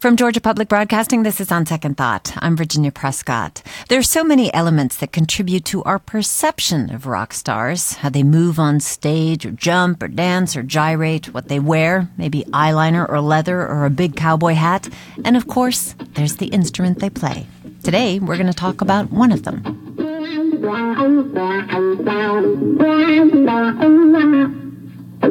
From Georgia Public Broadcasting, this is On Second Thought. I'm Virginia Prescott. There are so many elements that contribute to our perception of rock stars. How they move on stage, or jump, or dance, or gyrate, what they wear, maybe eyeliner or leather or a big cowboy hat. And of course, there's the instrument they play. Today, we're going to talk about one of them. A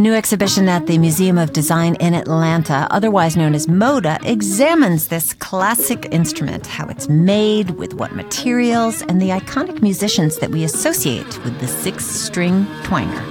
new exhibition at the Museum of Design in Atlanta, otherwise known as MODA, examines this classic instrument, how it's made, with what materials, and the iconic musicians that we associate with the six string twanger.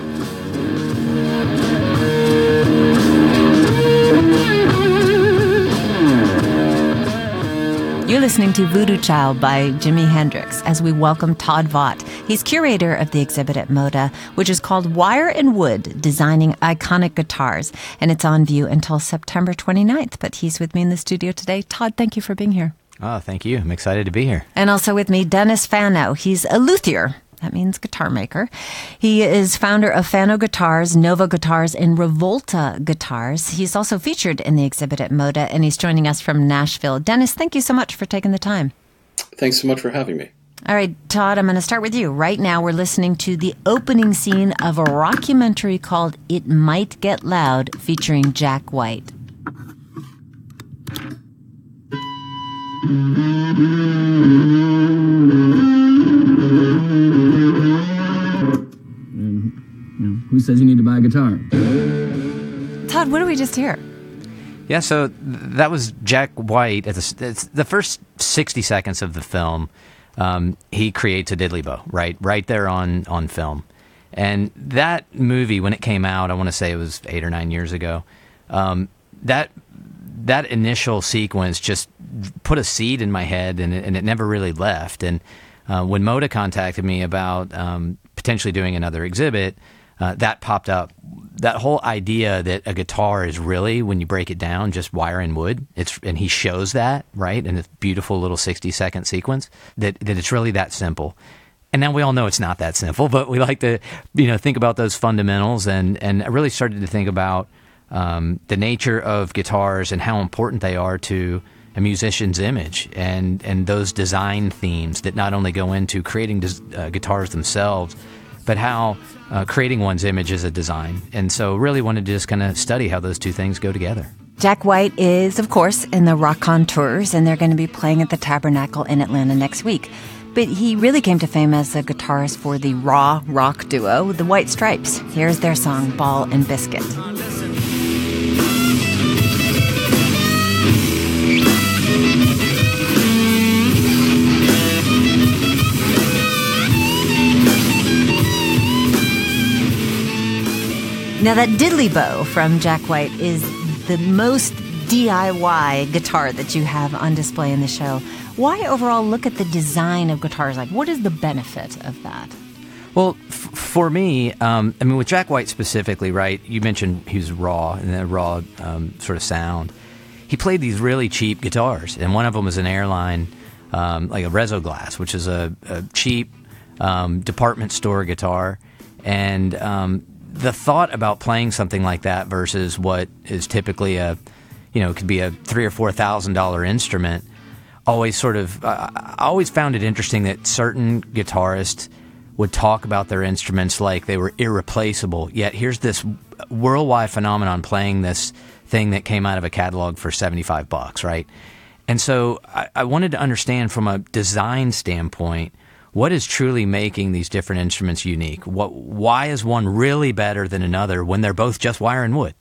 You're listening to Voodoo Child by Jimi Hendrix as we welcome Todd Vaught. He's curator of the exhibit at MODA, which is called Wire and Wood Designing Iconic Guitars. And it's on view until September 29th. But he's with me in the studio today. Todd, thank you for being here. Oh, thank you. I'm excited to be here. And also with me, Dennis Fano. He's a luthier that means guitar maker. He is founder of Fano Guitars, Novo Guitars, and Revolta Guitars. He's also featured in the exhibit at MODA, and he's joining us from Nashville. Dennis, thank you so much for taking the time. Thanks so much for having me. All right, Todd, I'm going to start with you. Right now, we're listening to the opening scene of a rockumentary called It Might Get Loud featuring Jack White. Who says you need to buy a guitar? Todd, what do we just hear? Yeah, so th- that was Jack White. At the, it's the first 60 seconds of the film, um, he creates a diddley bow, right? Right there on, on film. And that movie, when it came out, I want to say it was eight or nine years ago, um, that, that initial sequence just put a seed in my head and it, and it never really left. And uh, when Moda contacted me about um, potentially doing another exhibit, uh, that popped up. That whole idea that a guitar is really, when you break it down, just wire and wood. It's and he shows that right in a beautiful little sixty second sequence. That that it's really that simple. And now we all know it's not that simple, but we like to you know think about those fundamentals and and I really started to think about um, the nature of guitars and how important they are to a musician's image and and those design themes that not only go into creating des- uh, guitars themselves but how uh, creating one's image is a design. And so, really wanted to just kind of study how those two things go together. Jack White is, of course, in the Raconteurs, and they're going to be playing at the Tabernacle in Atlanta next week. But he really came to fame as a guitarist for the raw rock duo, the White Stripes. Here's their song, Ball and Biscuit. Now, that diddley bow from Jack White is the most DIY guitar that you have on display in the show. Why overall look at the design of guitars? Like, what is the benefit of that? Well, f- for me, um, I mean, with Jack White specifically, right? You mentioned he was raw and the raw um, sort of sound. He played these really cheap guitars, and one of them was an airline, um, like a Res-O-Glas, which is a, a cheap um, department store guitar. And um, the thought about playing something like that versus what is typically a, you know, could be a three or four thousand dollar instrument, always sort of, I always found it interesting that certain guitarists would talk about their instruments like they were irreplaceable. Yet here's this worldwide phenomenon playing this thing that came out of a catalog for 75 bucks, right? And so I, I wanted to understand from a design standpoint what is truly making these different instruments unique? What, why is one really better than another when they're both just wire and wood?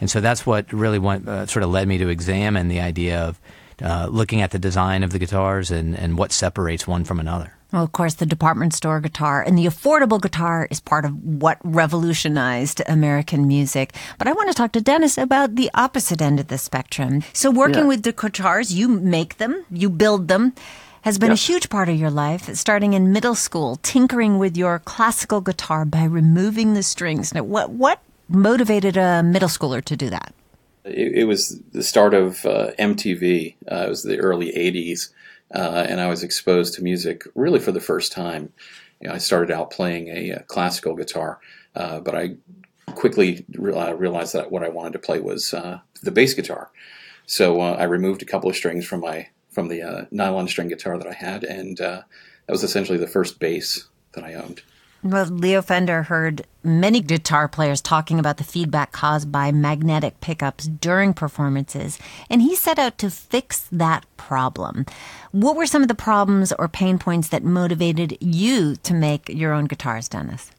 And so that's what really went, uh, sort of led me to examine the idea of uh, looking at the design of the guitars and, and what separates one from another. Well, of course, the department store guitar and the affordable guitar is part of what revolutionized American music. But I want to talk to Dennis about the opposite end of the spectrum. So, working yeah. with the guitars, you make them, you build them has been yep. a huge part of your life, starting in middle school, tinkering with your classical guitar by removing the strings. Now, what what motivated a middle schooler to do that? It, it was the start of uh, MTV. Uh, it was the early '80s, uh, and I was exposed to music really for the first time. You know, I started out playing a, a classical guitar, uh, but I quickly uh, realized that what I wanted to play was uh, the bass guitar. So uh, I removed a couple of strings from my from the uh, nylon string guitar that I had, and uh, that was essentially the first bass that I owned. Well, Leo Fender heard many guitar players talking about the feedback caused by magnetic pickups during performances, and he set out to fix that problem. What were some of the problems or pain points that motivated you to make your own guitars, Dennis?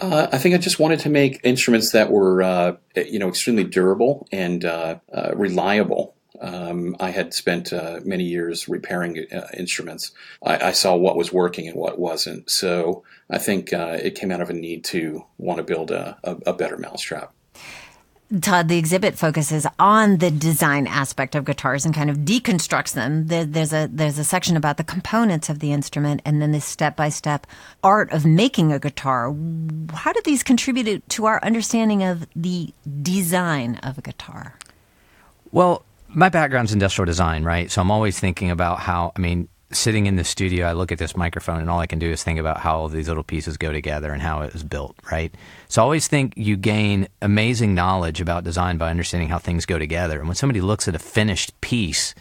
Uh, I think I just wanted to make instruments that were, uh, you know, extremely durable and uh, uh reliable. Um, I had spent uh, many years repairing uh, instruments. I, I, saw what was working and what wasn't. So I think it came out of a need to want to build a, a, a better mousetrap. Todd, the exhibit focuses on the design aspect of guitars and kind of deconstructs them. there's a there's a section about the components of the instrument, and then the step by step art of making a guitar. How do these contribute to our understanding of the design of a guitar? Well, my background's industrial design, right? So I'm always thinking about how. I mean, sitting in the studio, I look at this microphone and all I can do is think about how all these little pieces go together and how it was built, right? So I always think you gain amazing knowledge about design by understanding how things go together. And when somebody looks at a finished piece,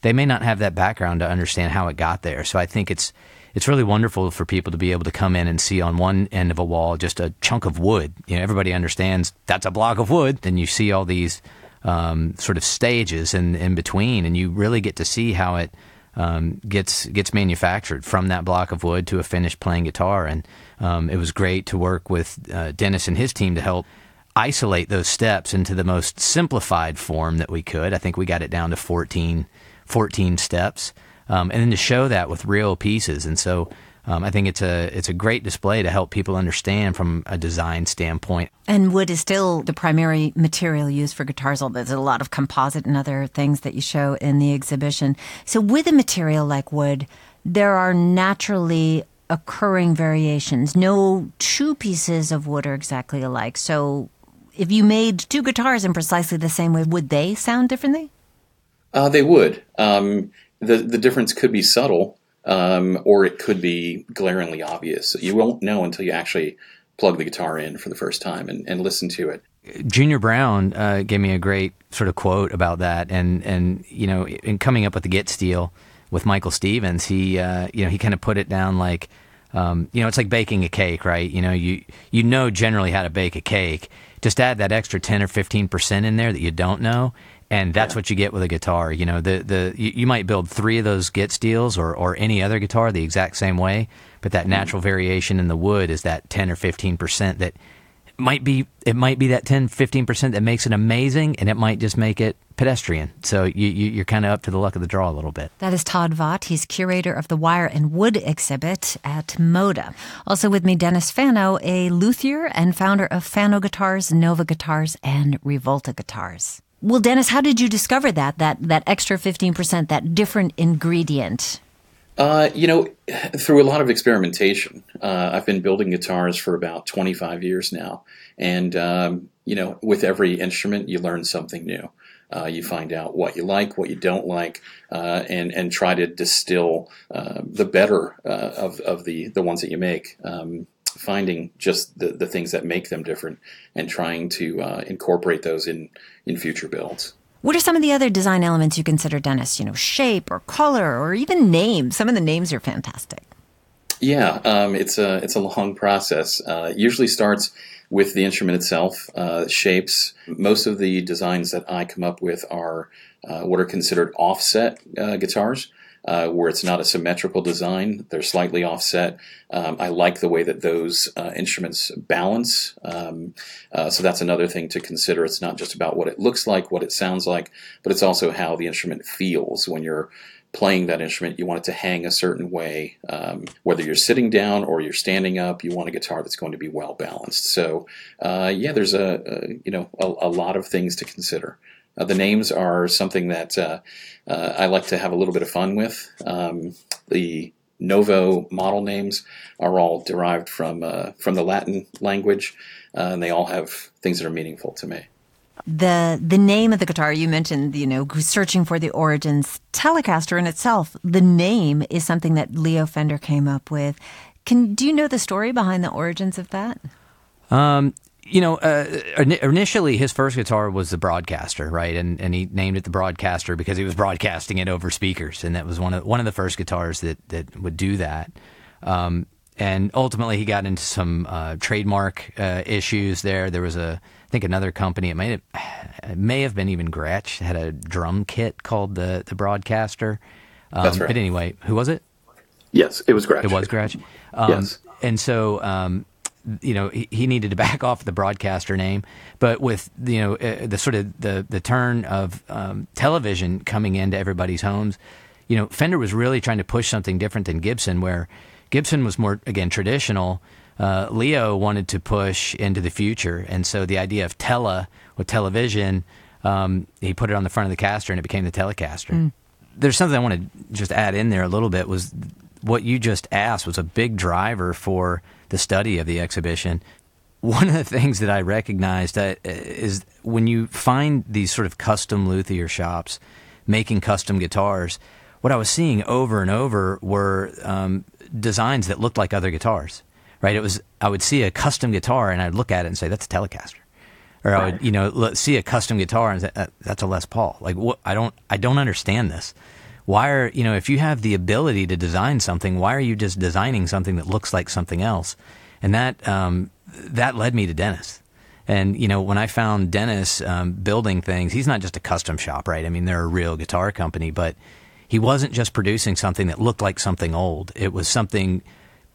they may not have that background to understand how it got there. So I think it's it's really wonderful for people to be able to come in and see on one end of a wall just a chunk of wood. You know, everybody understands that's a block of wood. Then you see all these um, sort of stages in, in between, and you really get to see how it um, gets gets manufactured from that block of wood to a finished playing guitar. And um, it was great to work with uh, Dennis and his team to help isolate those steps into the most simplified form that we could. I think we got it down to 14, 14 steps, um, and then to show that with real pieces. And so um, I think it's a it's a great display to help people understand from a design standpoint. And wood is still the primary material used for guitars. Although there's a lot of composite and other things that you show in the exhibition. So with a material like wood, there are naturally occurring variations. No two pieces of wood are exactly alike. So if you made two guitars in precisely the same way, would they sound differently? Uh, they would. Um, the the difference could be subtle, um, or it could be glaringly obvious. You won't know until you actually plug the guitar in for the first time and, and listen to it. Junior Brown uh, gave me a great sort of quote about that, and and you know, in coming up with the Git Steel with Michael Stevens, he uh, you know he kind of put it down like. Um, you know, it's like baking a cake, right? You know, you you know generally how to bake a cake. Just add that extra ten or fifteen percent in there that you don't know, and that's yeah. what you get with a guitar. You know, the the you, might build three of those Git Steels or or any other guitar the exact same way, but that mm-hmm. natural variation in the wood is that ten or fifteen percent that might be it might be that 10 15% that makes it amazing and it might just make it pedestrian so you, you are kind of up to the luck of the draw a little bit that is todd vaught he's curator of the wire and wood exhibit at moda also with me dennis fano a luthier and founder of fano guitars novo guitars and revolta guitars well, Dennis, how did you discover that that that extra fifteen percent, that different ingredient? Uh, you know, through a lot of experimentation. Uh, I've been building guitars for about twenty five years now, and um, you know, with every instrument, you learn something new. Uh, you find out what you like, what you don't like, uh, and and try to distill uh, the better uh, of of the the ones that you make. Um, finding just the, the things that make them different and trying to uh, incorporate those in, in future builds. What are some of the other design elements you consider, Dennis? You know, shape or color or even name. Some of the names are fantastic. Yeah, um, it's a it's a long process. Uh, usually starts with the instrument itself, uh, shapes. Most of the designs that I come up with are uh, what are considered offset uh, guitars uh, where it's not a symmetrical design. They're slightly offset. Um, I like the way that those uh, instruments balance. Um, uh, so that's another thing to consider. It's not just about what it looks like, what it sounds like, but it's also how the instrument feels when you're playing that instrument. You want it to hang a certain way. Um, whether you're sitting down or you're standing up, you want a guitar that's going to be well balanced. So, uh, yeah, there's a, a you know a, a lot of things to consider. Uh, the names are something that uh, uh, I like to have a little bit of fun with. Um, the Novo model names are all derived from uh, from the Latin language, uh, and they all have things that are meaningful to me. The the name of the guitar you mentioned, you know, searching for the origins. Telecaster in itself, the name is something that Leo Fender came up with. Can do you know the story behind the origins of that? Um, you know, uh, initially his first guitar was the Broadcaster, right? And and he named it the Broadcaster because he was broadcasting it over speakers, and that was one of one of the first guitars that that would do that. Um, and ultimately, he got into some uh, trademark uh, issues there. There was a, I think, another company. It may have, it may have been even Gretsch had a drum kit called the the Broadcaster. Um, That's right. But anyway, who was it? Yes, it was Gretsch. It was Gretsch. Um, yes. And so um, you know he, he, needed to back off the broadcaster name. But with you know uh, the sort of the the turn of um, television coming into everybody's homes you know Fender was really trying to push something different than Gibson where Gibson was more again traditional. Uh, Leo wanted to push into the future. And so the idea of tele with television um, he put it on the front of the caster and it became the Telecaster. Mm. there's something I want to just add in there a little bit was what you just asked was a big driver for the study of the exhibition. One of the things that I recognized uh, is when you find these sort of custom luthier shops making custom guitars, what I was seeing over and over were um, designs that looked like other guitars. Right? It was I would see a custom guitar and I'd look at it and say that's a Telecaster, or I would you know see a custom guitar and say that's a Les Paul. Like what? I don't I don't understand this why are you know if you have the ability to design something why are you just designing something that looks like something else? And that um, that led me to dennis. And you know when i found dennis um, building things he's not just a custom shop right? I mean they're a real guitar company but he wasn't just producing something that looked like something old. It was something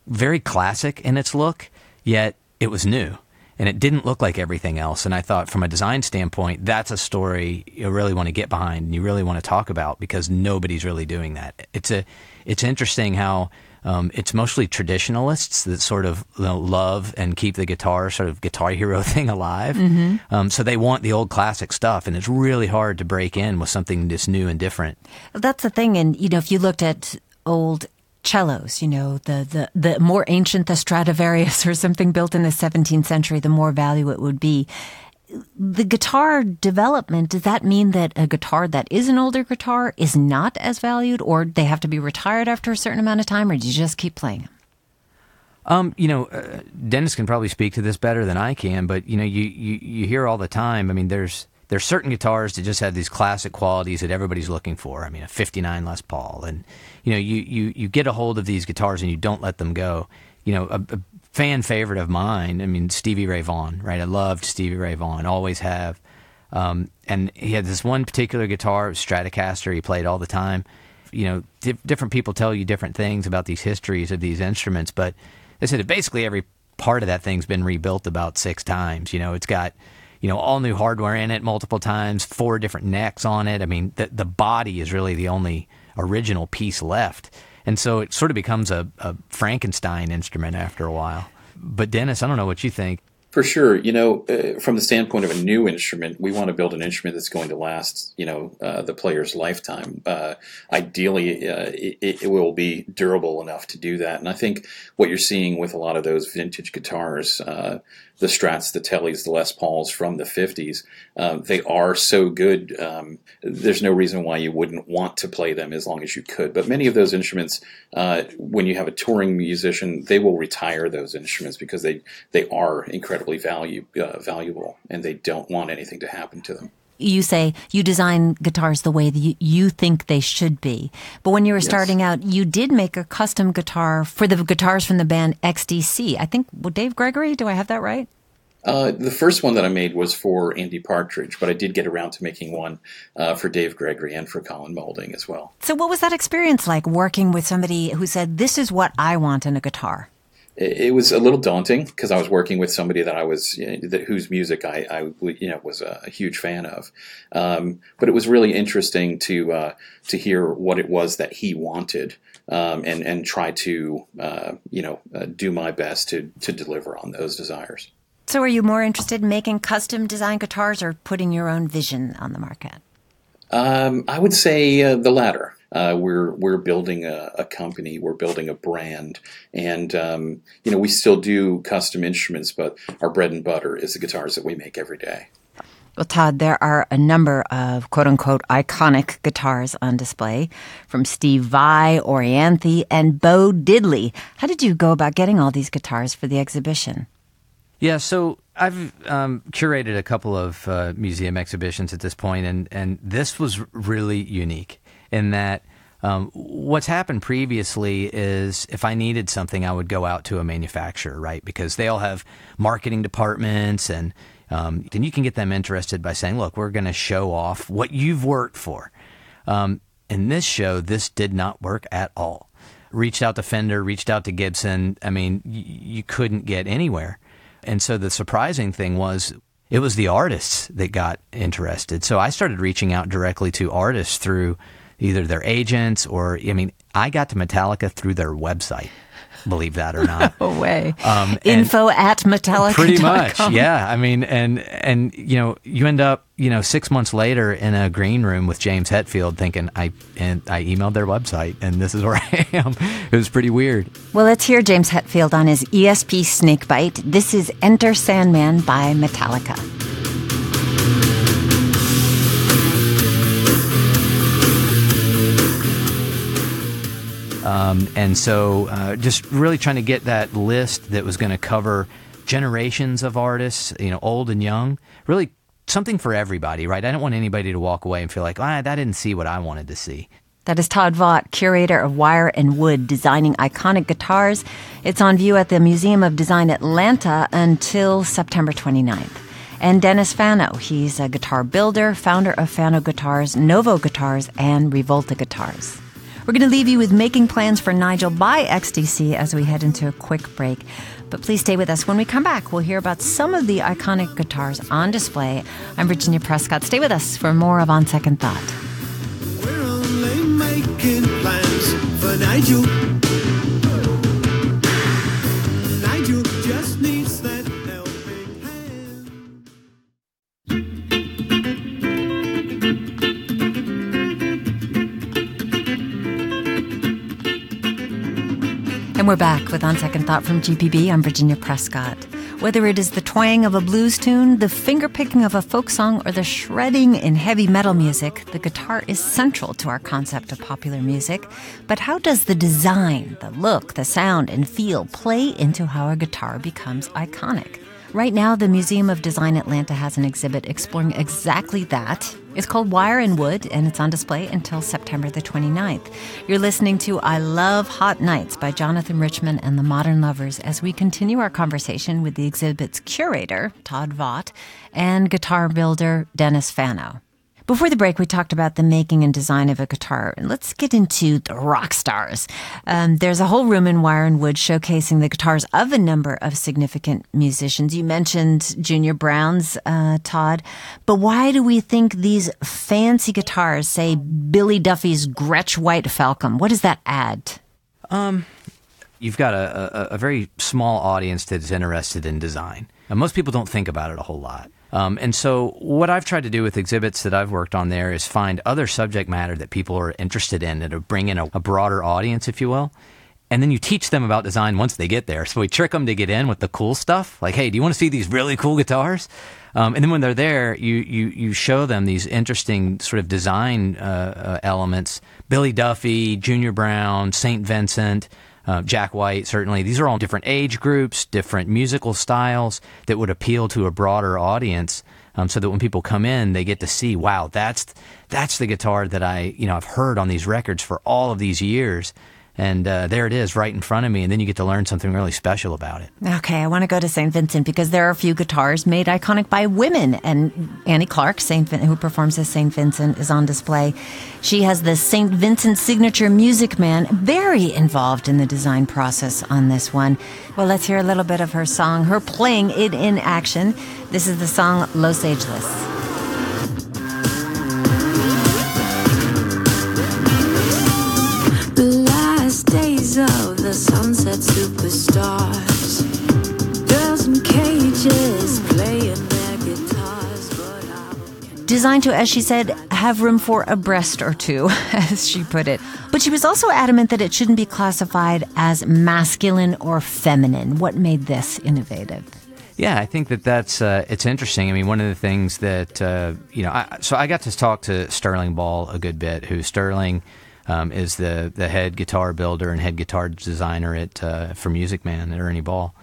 very classic in its look yet it was new and it didn't look like everything else. And I thought, from a design standpoint, that's a story you really want to get behind and you really want to talk about because nobody's really doing that. It's a, it's interesting how um, it's mostly traditionalists that sort of you know, love and keep the guitar sort of guitar hero thing alive. Mm-hmm. Um, so they want the old classic stuff, and it's really hard to break in with something that's new and different. That's the thing, and you know, if you looked at old cellos, you know, the, the, the more ancient the Stradivarius or something built in the 17th century, the more value it would be. The guitar development, does that mean that a guitar that is an older guitar is not as valued or they have to be retired after a certain amount of time or do you just keep playing them? Um, you know, uh, Dennis can probably speak to this better than I can, but you know, you, you, you hear all the time. I mean, there's there's certain guitars that just have these classic qualities that everybody's looking for. I mean, a 59 Les Paul, and you know, you, you, you get a hold of these guitars and you don't let them go. You know, a, a fan favorite of mine, I mean, Stevie Ray Vaughan, right? I loved Stevie Ray Vaughan, always have. Um, and he had this one particular guitar, Stratocaster, he played all the time. You know, di- different people tell you different things about these histories of these instruments, but they said that basically every part of that thing's been rebuilt about six times. You know, it's got you know, all new hardware in it multiple times, four different necks on it. I mean, the the body is really the only original piece left, and so it sort of becomes a, a Frankenstein instrument after a while. But Dennis, I don't know what you think. For sure, you know, uh, from the standpoint of a new instrument, we want to build an instrument that's going to last, you know, uh, the player's lifetime. Uh, ideally, uh, it, it, will be durable enough to do that. And I think what you're seeing with a lot of those vintage guitars, uh, the Strats, the Tellys, the Les Pauls from the 50s, um, they are so good. Um, there's no reason why you wouldn't want to play them as long as you could. But many of those instruments, uh, when you have a touring musician, they will retire those instruments because they, they are incredibly value, uh, valuable and they don't want anything to happen to them you say you design guitars the way that you, think they should be. But when you were yes. starting out, you did make a custom guitar for the guitars from the band XTC. I think, well, Dave Gregory, do I have that right? Uh, the first one that I made was for Andy Partridge, but I did get around to making one uh, for Dave Gregory and for Colin Moulding as well. So, what was that experience like working with somebody who said, This is what I want in a guitar? It, it was a little daunting because I was working with somebody that I was, you know, that, whose music I, I, you know, was a, a huge fan of. Um, but it was really interesting to uh, to hear what it was that he wanted. Um, and and try to uh, you know uh, do my best to to deliver on those desires. So, are you more interested in making custom design guitars or putting your own vision on the market? Um, I would say uh, the latter. Uh, we're we're building a, a, company, we're building a brand, and um, you know we still do custom instruments, but our bread and butter is the guitars that we make every day. Well, Todd, there are a number of quote unquote iconic guitars on display from Steve Vai, Orianthi, and Bo Diddley. How did you go about getting all these guitars for the exhibition? Yeah, so I've um, curated a couple of uh, museum exhibitions at this point, and, and this was really unique in that um, what's happened previously is if I needed something, I would go out to a manufacturer, right? Because they all have marketing departments, and um, then you can get them interested by saying, "Look, we're going to show off what you've worked for." Um, in this show, this did not work at all. Reached out to Fender, reached out to Gibson. I mean, y- you couldn't get anywhere. And so the surprising thing was it was the artists that got interested. So I started reaching out directly to artists through either their agents or, I mean, I got to Metallica through their website believe that or not. No way. Um, Info at Metallica. Pretty much, yeah. I mean, and and you know, you end up, you know, six months later in a green room with James Hetfield, thinking I and I emailed their website, and this is where I am. It was pretty weird. Well, let's hear James Hetfield on his ESP Snakebite. This is Enter Sandman by Metallica. Um, and so, uh, just really trying to get that list that was going to cover generations of artists, you know, old and young, really something for everybody, right? I don't want anybody to walk away and feel like, ah, that didn't see what I wanted to see. That is Todd Vaught, curator of Wire and Wood, designing iconic guitars. It's on view at the Museum of Design Atlanta until September 29th. And Dennis Fano, he's a guitar builder, founder of Fano Guitars, Novo Guitars, and Revolta Guitars. We're going to leave you with Making Plans for Nigel by XTC as we head into a quick break. But please stay with us. When we come back, we'll hear about some of the iconic guitars on display. I'm Virginia Prescott. Stay with us for more of On Second Thought. We're only making plans for Nigel. And we're back with On Second Thought from GPB. I'm Virginia Prescott. Whether it is the twang of a blues tune, the fingerpicking of a folk song, or the shredding in heavy metal music, the guitar is central to our concept of popular music. But how does the design, the look, the sound, and feel play into how a guitar becomes iconic? Right now, the Museum of Design Atlanta has an exhibit exploring exactly that. It's called Wire and Wood, and it's on display until September the 29th. You're listening to I Love Hot Nights by Jonathan Richman and the Modern Lovers as we continue our conversation with the exhibit's curator, Todd Vaught, and guitar builder, Dennis Fano. Before the break, we talked about the making and design of a guitar. And let's get into the rock stars. Um, there's a whole room in Wire and Wood showcasing the guitars of a number of significant musicians. You mentioned Junior Brown's, uh, Todd, but why do we think these fancy guitars, say Billy Duffy's Gretsch White Falcon, what does that add? Um, you've got a, a, a very small audience that's interested in design. And most people don't think about it a whole lot. Um, and so, what I've tried to do with exhibits that I've worked on there is find other subject matter that people are interested in and bring in a, a broader audience, if you will. And then you teach them about design once they get there. So we trick them to get in with the cool stuff. Like, hey, do you want to see these really cool guitars? Um, and then when they're there, you, you, you show them these interesting sort of design uh, uh, elements. Billy Duffy, Junior Brown, St. Vincent, uh, Jack White, certainly. These are all different age groups, different musical styles that would appeal to a broader audience. Um, so that when people come in, they get to see, wow, that's that's the guitar that I, you know, I've heard on these records for all of these years, and uh, there it is right in front of me and then you get to learn something really special about it. Okay i want to go to st vincent because there are a few guitars made iconic by women and annie clark saint Vin- who performs as st vincent is on display. She has the st vincent signature music man very involved in the design process on this one. Well let's hear a little bit of her song her playing it in action. This is the song los ageless days of the sunset superstars. Girls in cages playing their guitars. Designed to, as she said, have room for a breast or two, as she put it. But she was also adamant that it shouldn't be classified as masculine or feminine. What made this innovative? Yeah, I think that that's uh, it's interesting. I mean, one of the things that uh, you know, I, so I got to talk to Sterling Ball a good bit. Who Sterling um, is the the head guitar builder and head guitar designer at uh, for Music Man at Ernie Ball.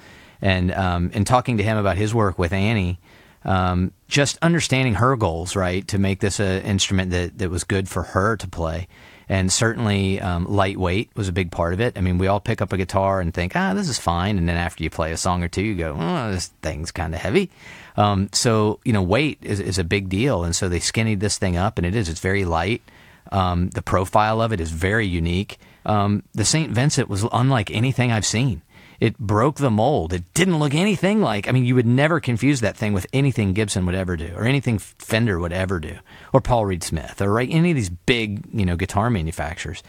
And um, in talking to him about his work with Annie, um, just understanding her goals, right, to make this an instrument that, that was good for her to play. And certainly um, lightweight was a big part of it. I mean, we all pick up a guitar and think, ah, this is fine. And then after you play a song or two, you go, oh, this thing's kind of heavy. Um, so, you know, weight is, is a big deal. And so they skinnied this thing up, and it is. It's very light. Um, the profile of it is very unique. Um, the St. Vincent was unlike anything I've seen. It broke the mold. It didn't look anything like. I mean, you would never confuse that thing with anything Gibson would ever do, or anything Fender would ever do, or Paul Reed Smith, or right, any of these big, you know, guitar manufacturers.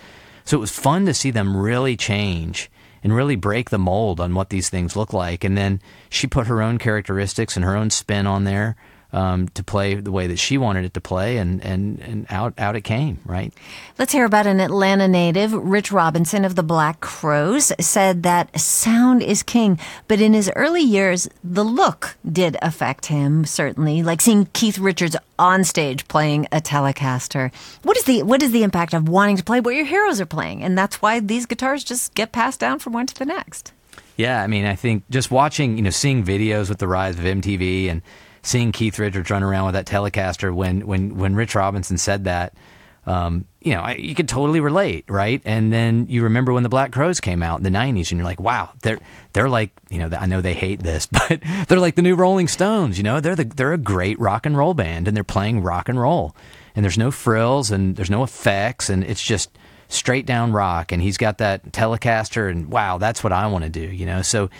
So it was fun to see them really change and really break the mold on what these things look like. And then she put her own characteristics and her own spin on there um, to play the way that she wanted it to play, and, and, and out, out it came, right? Let's hear about an Atlanta native. Rich Robinson of the Black Crowes, said that sound is king, but in his early years, the look did affect him, certainly, like seeing Keith Richards on stage playing a Telecaster. What is the, what is the impact of wanting to play what your heroes are playing? And that's why these guitars just get passed down from one to the next. Yeah, I mean, I think just watching, you know, seeing videos with the rise of MTV and seeing Keith Richards run around with that Telecaster when when when Rich Robinson said that. Um, you know, I, you could totally relate, right? And then you remember when the Black Crowes came out in the '90s, and you're like, "Wow, they're they're like, you know, I know they hate this, but they're like the new Rolling Stones. You know, they're the they're a great rock and roll band, and they're playing rock and roll, and there's no frills, and there's no effects, and it's just straight down rock. And he's got that Telecaster, and wow, that's what I want to do. You know, so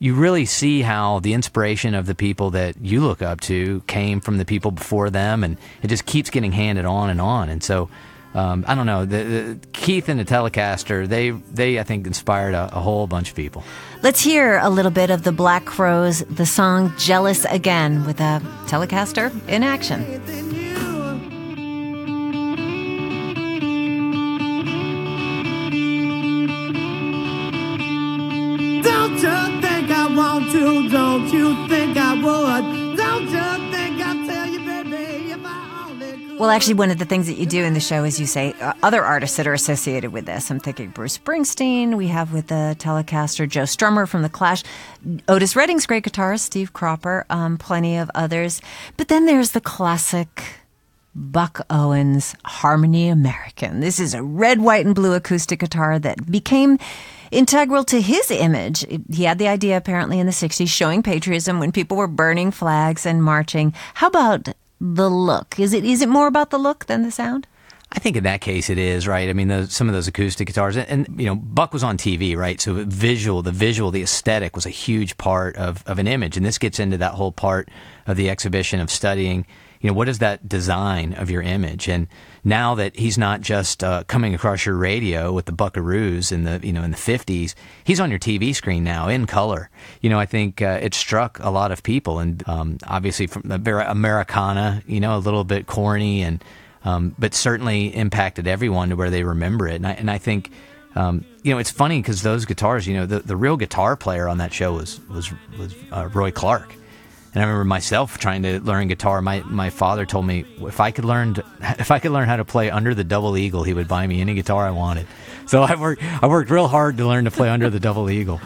you really see how the inspiration of the people that you look up to came from the people before them, and it just keeps getting handed on and on. And so, um, I don't know, the, the, Keith and the Telecaster, they they I think inspired a, a whole bunch of people. Let's hear a little bit of the Black Crowes, the song "Jealous Again" with a Telecaster in action. Don't you think I would? Don't you think I'd tell you, baby, if I only could? Well, actually, one of the things that you do in the show is you say uh, other artists that are associated with this. I'm thinking Bruce Springsteen. We have with the Telecaster Joe Strummer from The Clash, Otis Redding's great guitarist, Steve Cropper, um, plenty of others. But then there's the classic Buck Owens Harmony American. This is a red, white, and blue acoustic guitar that became integral to his image. He had the idea apparently in the 60s showing patriotism when people were burning flags and marching. How about the look? Is it is it more about the look than the sound? I think in that case it is right. I mean, some of those acoustic guitars, and, and, you know, Buck was on TV, right? So visual, the visual, the aesthetic was a huge part of of an image, and this gets into that whole part of the exhibition of studying you know, what is that design of your image? And now that he's not just uh, coming across your radio with the Buckaroos in the you know in the fifties, he's on your TV screen now in color. You know, I think uh, it struck a lot of people, and um, obviously from the Americana, you know, a little bit corny, and um, but certainly impacted everyone to where they remember it. And I, and I think. Um, you know, it's funny because those guitars, you know, the, the real guitar player on that show was was was uh, Roy Clark, and I remember myself trying to learn guitar. My my father told me if I could learn to, if I could learn how to play under the double eagle, he would buy me any guitar I wanted. So I worked I worked real hard to learn to play under the double eagle.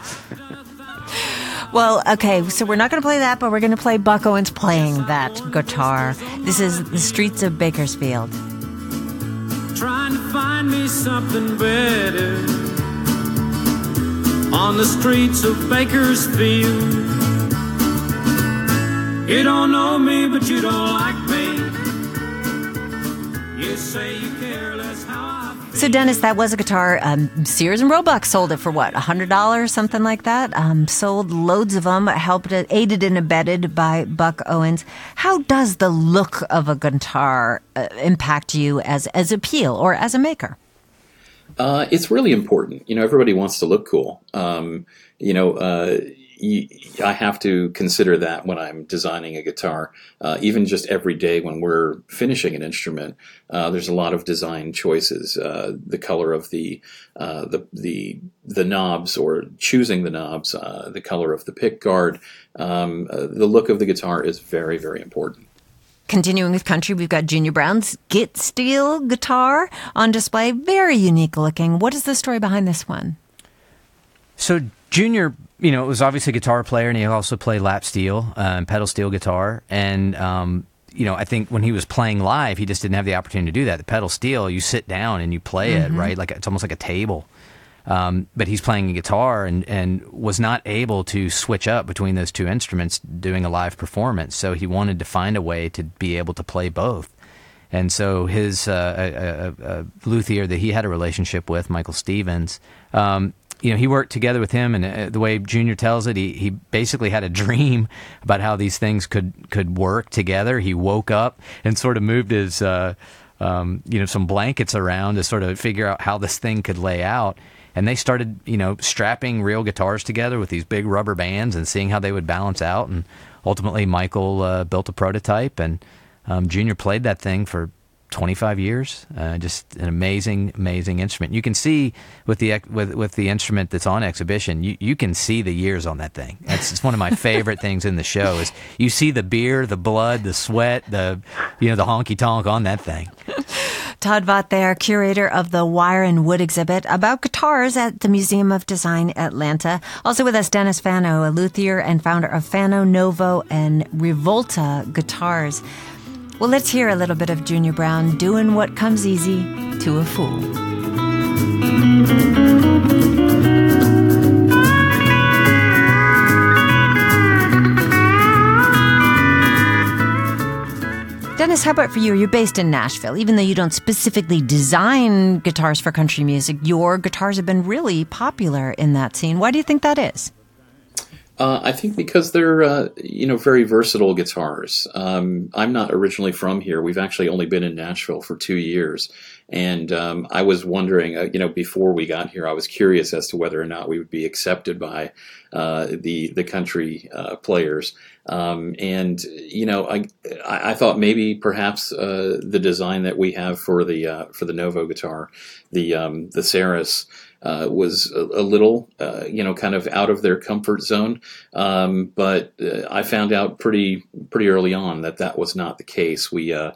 Well, okay, so we're not going to play that, but we're going to play Buck Owens playing that guitar. This is the streets of Bakersfield. Trying to find me something better on the streets of Bakersfield. You don't know me, but you don't like me. You say you care less how I feel. So, Dennis, that was a guitar. Um, Sears and Roebuck sold it for what, $100, something like that? Um, sold loads of them, helped, aided and abetted by Buck Owens. How does the look of a guitar uh, impact you as, as appeal or as a maker? Uh, it's really important. You know, everybody wants to look cool. Um, you know, uh, I have to consider that when I'm designing a guitar. Uh, even just every day when we're finishing an instrument, uh, there's a lot of design choices. Uh, the color of the uh, the the the knobs, or choosing the knobs, uh, the color of the pick guard, um, uh, the look of the guitar is very very important. Continuing with country, we've got Junior Brown's Git Steel guitar on display. Very unique looking. What is the story behind this one? So Junior, you know, was obviously a guitar player, and he also played lap steel uh, and pedal steel guitar. And um, you know, I think when he was playing live, he just didn't have the opportunity to do that. The pedal steel, you sit down and you play mm-hmm. it, right? Like it's almost like a table. Um, but he's playing a guitar and, and was not able to switch up between those two instruments doing a live performance. So he wanted to find a way to be able to play both. And so his uh, a, a, a luthier that he had a relationship with, Michael Stevens, um, you know, he worked together with him, and uh, the way Junior tells it, he, he basically had a dream about how these things could could work together. He woke up and sort of moved his, uh, um, you know, some blankets around to sort of figure out how this thing could lay out. And they started, you know, strapping real guitars together with these big rubber bands and seeing how they would balance out. And ultimately, Michael uh, built a prototype, and um, Junior played that thing for 25 years. Uh, just an amazing, amazing instrument. You can see with the with with the instrument that's on exhibition, you, you can see the years on that thing. That's it's one of my favorite things in the show is you see the beer, the blood, the sweat, the you know the honky tonk on that thing. Todd Vaught there, curator of the Wire and Wood exhibit about guitars at the Museum of Design Atlanta. Also with us, Dennis Fano, a luthier and founder of Fano, Novo, and Revolta guitars. Well, let's hear a little bit of Junior Brown doing what comes easy to a fool. Dennis, how about for you? You're based in Nashville. Even though you don't specifically design guitars for country music, your guitars have been really popular in that scene. Why do you think that is? Uh, I think because they're uh, you know very versatile guitars. Um, I'm not originally from here. We've actually only been in Nashville for two years, and um, I was wondering, uh, you know, before we got here, I was curious as to whether or not we would be accepted by uh, the the country uh, players. Um, and you know, I I thought maybe perhaps the design that we have for the for the Novo guitar, the um, the Serus uh, was a, a little, uh, you know, kind of out of their comfort zone. Um, but uh, I found out pretty pretty early on that that was not the case. We uh,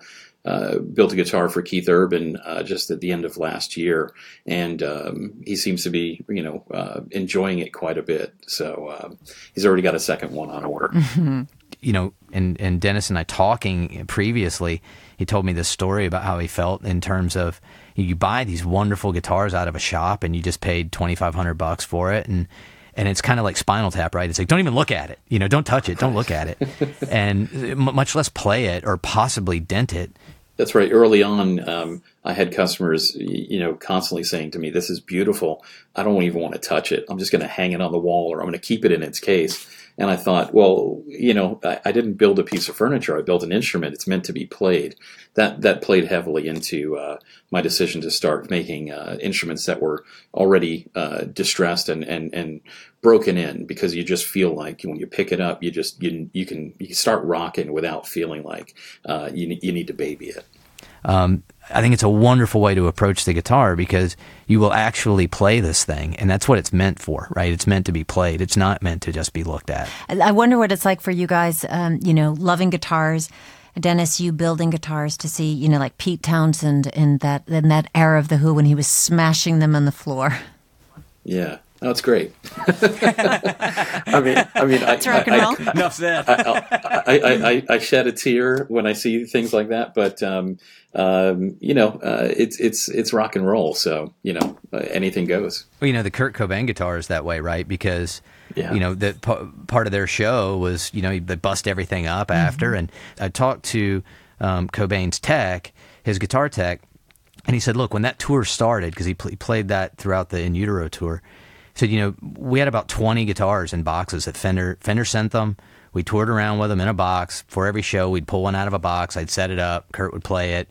uh, built a guitar for Keith Urban uh, just at the end of last year, and um, he seems to be, you know, uh, enjoying it quite a bit. So uh, he's already got a second one on order. Mm-hmm. You know, and and Dennis and I talking previously, he told me this story about how he felt in terms of you buy these wonderful guitars out of a shop and you just paid 2500 bucks for it and and it's kind of like spinal tap right? It's like don't even look at it. You know don't touch it. Don't look at it. And much less play it or possibly dent it. That's right. Early on um, i had customers you know constantly saying to me this is beautiful. I don't even want to touch it. I'm just going to hang it on the wall or i'm going to keep it in its case and I thought, well, you know, I, I, didn't build a piece of furniture. I built an instrument. It's meant to be played. That that played heavily into uh, my decision to start making uh, instruments that were already uh, distressed and, and and broken in because you just feel like when you pick it up, you just you you can you can start rocking without feeling like uh, you you need to baby it. Um, I think it's a wonderful way to approach the guitar because you will actually play this thing, and that's what it's meant for, right? It's meant to be played. It's not meant to just be looked at. I wonder what it's like for you guys, um, you know, loving guitars. Dennis, you building guitars to see, you know, like Pete Townshend in that in that era of the Who when he was smashing them on the floor. Yeah, that's great. I mean, I mean, That's I, rock and roll. I, Enough said. I, I, I, shed a tear when I see things like that, but um, um, you know, uh, it's it's it's rock and roll. So you know, uh, anything goes. Well, you know, the Kurt Cobain guitar is that way, right? Because yeah. you know, the p- part of their show was you know they bust everything up mm-hmm. after, and I talked to um, Cobain's tech, his guitar tech, and he said, look, when that tour started, because he, pl- he played that throughout the In Utero tour said, you know, we had about 20 guitars in boxes that Fender Fender sent them. We toured around with them in a box. For every show, we'd pull one out of a box. I'd set it up. Kurt would play it.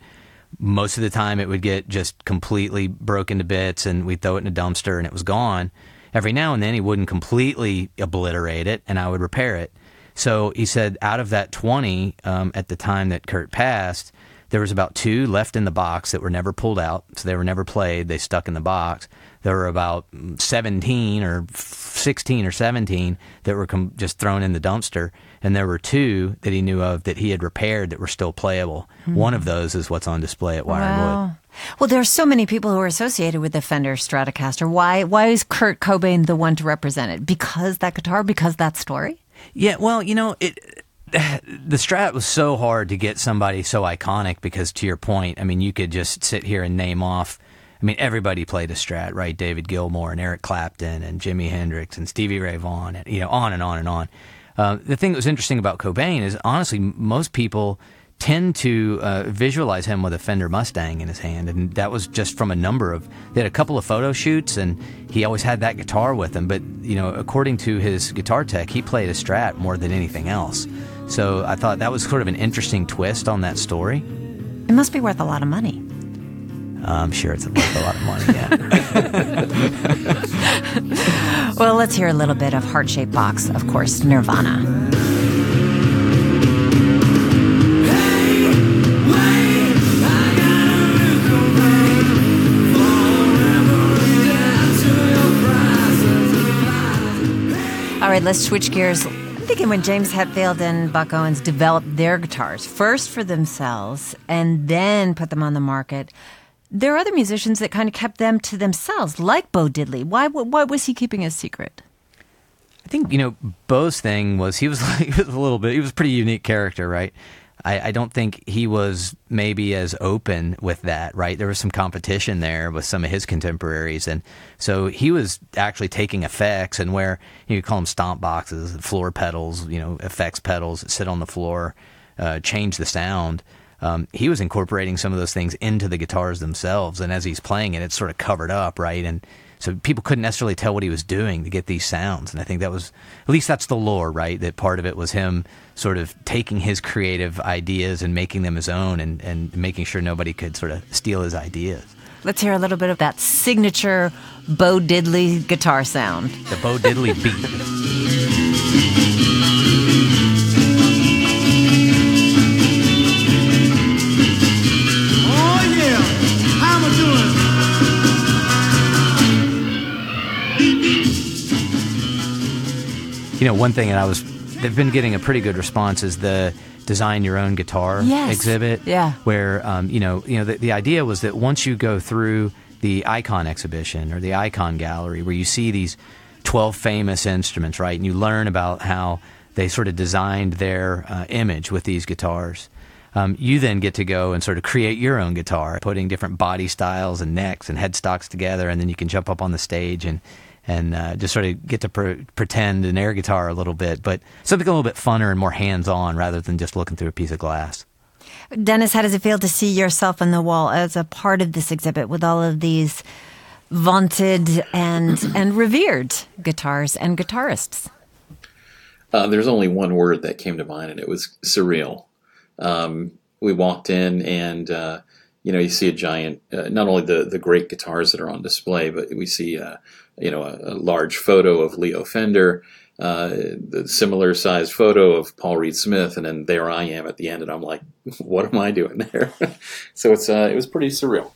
Most of the time, it would get just completely broken to bits, and we'd throw it in a dumpster, and it was gone. Every now and then, he wouldn't completely obliterate it, and I would repair it. So he said, out of that 20, um, at the time that Kurt passed, There was about two left in the box that were never pulled out, so they were never played. They stuck in the box. There were about 17 or 16 or 17 that were com- just thrown in the dumpster, and there were two that he knew of that he had repaired that were still playable. Mm-hmm. One of those is what's on display at Wire wow. and Wood. Well, there are so many people who are associated with the Fender Stratocaster. Why? Why is Kurt Cobain the one to represent it? Because that guitar? Because that story? Yeah. Well, you know it the Strat was so hard to get somebody so iconic because, to your point, I mean, you could just sit here and name off. I mean, everybody played a Strat, right? David Gilmour and Eric Clapton and Jimi Hendrix and Stevie Ray Vaughan, and you know, on and on and on. Uh, the thing that was interesting about Cobain is honestly, most people tend to uh, visualize him with a Fender Mustang in his hand, and that was just from a number of. They had a couple of photo shoots, and he always had that guitar with him. But you know, according to his guitar tech, he played a Strat more than anything else. So I thought that was sort of an interesting twist on that story. It must be worth a lot of money. I'm sure it's worth a lot of money, yeah. well, let's hear a little bit of Heart Shaped Box, of course, Nirvana. All right, let's switch gears. I'm thinking when James Hetfield and Buck Owens developed their guitars, first for themselves and then put them on the market, there are other musicians that kind of kept them to themselves, like Bo Diddley. Why, why was he keeping a secret? I think, you know, Bo's thing was he was like, he was a little bit, he was a pretty unique character, right? I, I, don't think he was maybe as open with that, right? There was some competition there with some of his contemporaries. And so he was actually taking effects and where you call them stomp boxes, floor pedals, you know, effects pedals that sit on the floor, uh, change the sound. Um, he was incorporating some of those things into the guitars themselves. And as he's playing it, it's sort of covered up, right? And so people couldn't necessarily tell what he was doing to get these sounds. And I think that was, at least that's the lore, right? That part of it was him sort of taking his creative ideas and making them his own and, and making sure nobody could sort of steal his ideas. Let's hear a little bit of that signature Bo Diddley guitar sound. The Bo Diddley beat. You know, one thing that I was, they've been getting a pretty good response is the design your own guitar yes. exhibit. Yeah. Where, um, you know, you know, the, the idea was that once you go through the icon exhibition or the icon gallery where you see these 12 famous instruments, right? And you learn about how they sort of designed their uh, image with these guitars. Um, you then get to go and sort of create your own guitar, putting different body styles and necks and headstocks together, and then you can jump up on the stage and and uh, just sort of get to pre- pretend an air guitar a little bit, but something a little bit funner and more hands on rather than just looking through a piece of glass. Dennis, how does it feel to see yourself on the wall as a part of this exhibit with all of these vaunted and and revered guitars and guitarists? Uh, there's only one word that came to mind, and it was surreal. Um, we walked in, and uh, you know, you see a giant, uh, not only the the great guitars that are on display, but we see uh, you know, a, a large photo of Leo Fender, uh, the similar sized photo of Paul Reed Smith, and then there I am at the end, and I'm like, what am I doing there? so it's uh, it was pretty surreal.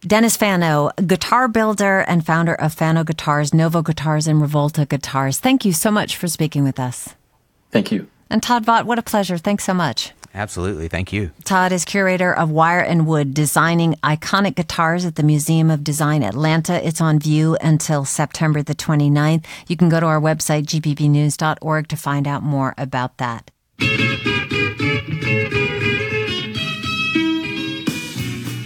Dennis Fano, guitar builder and founder of Fano Guitars, Novo Guitars, and Rivolta Guitars. Thank you so much for speaking with us. Thank you. And Todd Vaught, what a pleasure. Thanks so much. Absolutely. Thank you. Todd is curator of Wire and Wood, designing iconic guitars at the Museum of Design Atlanta. It's on view until September the 29th. You can go to our website, gpbnews.org, to find out more about that.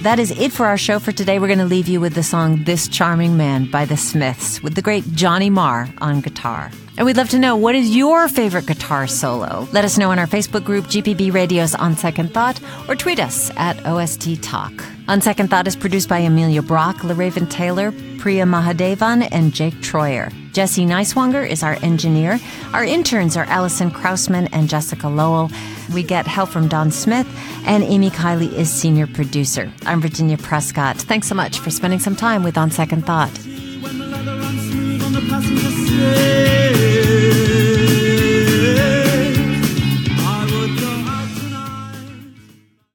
That is it for our show for today. We're going to leave you with the song This Charming Man by the Smiths with the great Johnny Marr on guitar. And we'd love to know what is your favorite guitar solo? Let us know in our Facebook group, GPB Radio's On Second Thought, or tweet us at OST Talk. On Second Thought is produced by Amelia Brock, LaRaven Taylor, Priya Mahadevan, and Jake Troyer. Jesse Neiswanger is our engineer. Our interns are Allison Krausman and Jessica Lowell. We get help from Don Smith, and Amy Kiley is senior producer. I'm Virginia Prescott. Thanks so much for spending some time with On Second Thought say